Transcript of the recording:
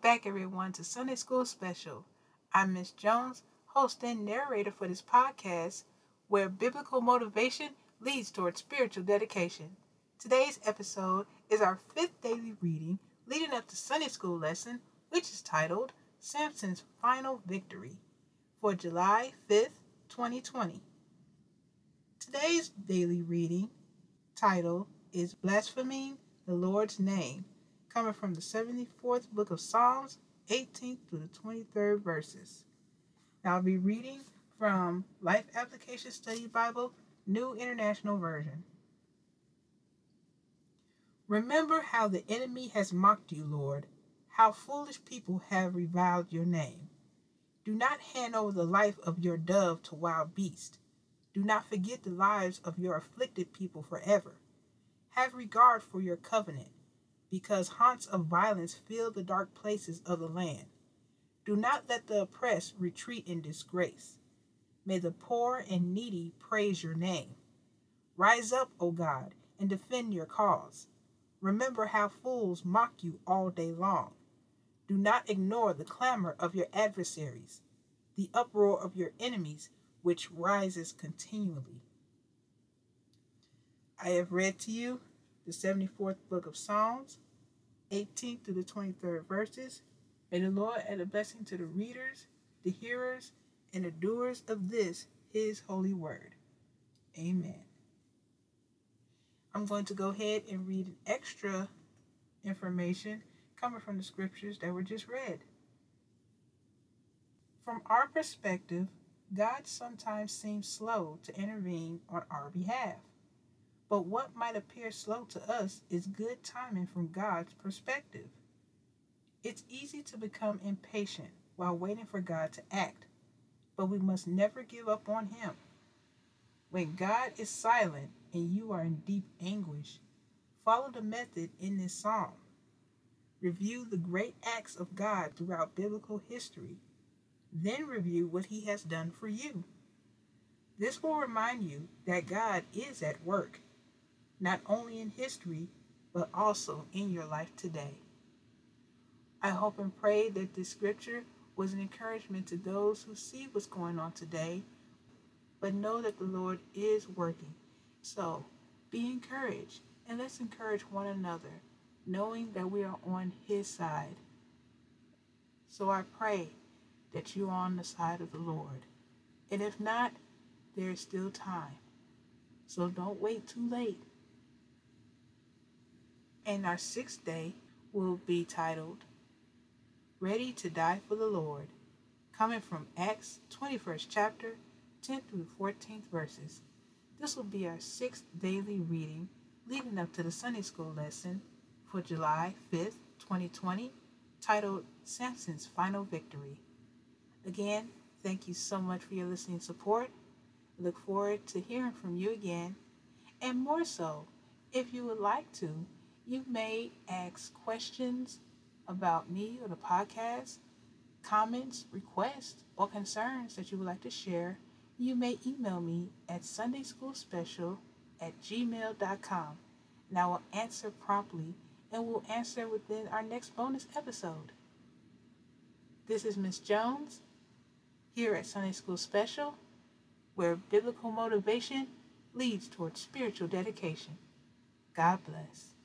back, everyone, to Sunday School Special. I'm Miss Jones, host and narrator for this podcast where biblical motivation leads towards spiritual dedication. Today's episode is our fifth daily reading leading up to Sunday School lesson, which is titled Samson's Final Victory for July 5th, 2020. Today's daily reading title is Blaspheming the Lord's Name coming from the 74th book of Psalms, 18th through the 23rd verses. Now I'll be reading from Life Application Study Bible, New International Version. Remember how the enemy has mocked you, Lord, how foolish people have reviled your name. Do not hand over the life of your dove to wild beasts. Do not forget the lives of your afflicted people forever. Have regard for your covenant because haunts of violence fill the dark places of the land. Do not let the oppressed retreat in disgrace. May the poor and needy praise your name. Rise up, O God, and defend your cause. Remember how fools mock you all day long. Do not ignore the clamor of your adversaries, the uproar of your enemies, which rises continually. I have read to you the 74th book of Psalms, 18th through the 23rd verses. May the Lord add a blessing to the readers, the hearers, and the doers of this, his holy word. Amen. I'm going to go ahead and read an extra information coming from the scriptures that were just read. From our perspective, God sometimes seems slow to intervene on our behalf. But what might appear slow to us is good timing from God's perspective. It's easy to become impatient while waiting for God to act, but we must never give up on Him. When God is silent and you are in deep anguish, follow the method in this psalm. Review the great acts of God throughout biblical history. Then review what He has done for you. This will remind you that God is at work not only in history, but also in your life today. I hope and pray that this scripture was an encouragement to those who see what's going on today, but know that the Lord is working. So be encouraged and let's encourage one another, knowing that we are on His side. So I pray that you are on the side of the Lord. And if not, there is still time. So don't wait too late. And our sixth day will be titled Ready to Die for the Lord, coming from Acts 21st chapter, 10th through 14th verses. This will be our sixth daily reading leading up to the Sunday school lesson for July 5th, 2020, titled Samson's Final Victory. Again, thank you so much for your listening support. I look forward to hearing from you again. And more so, if you would like to, you may ask questions about me or the podcast, comments, requests, or concerns that you would like to share. You may email me at sundayschoolspecial at gmail.com and I will answer promptly and will answer within our next bonus episode. This is Miss Jones here at Sunday School Special, where biblical motivation leads towards spiritual dedication. God bless.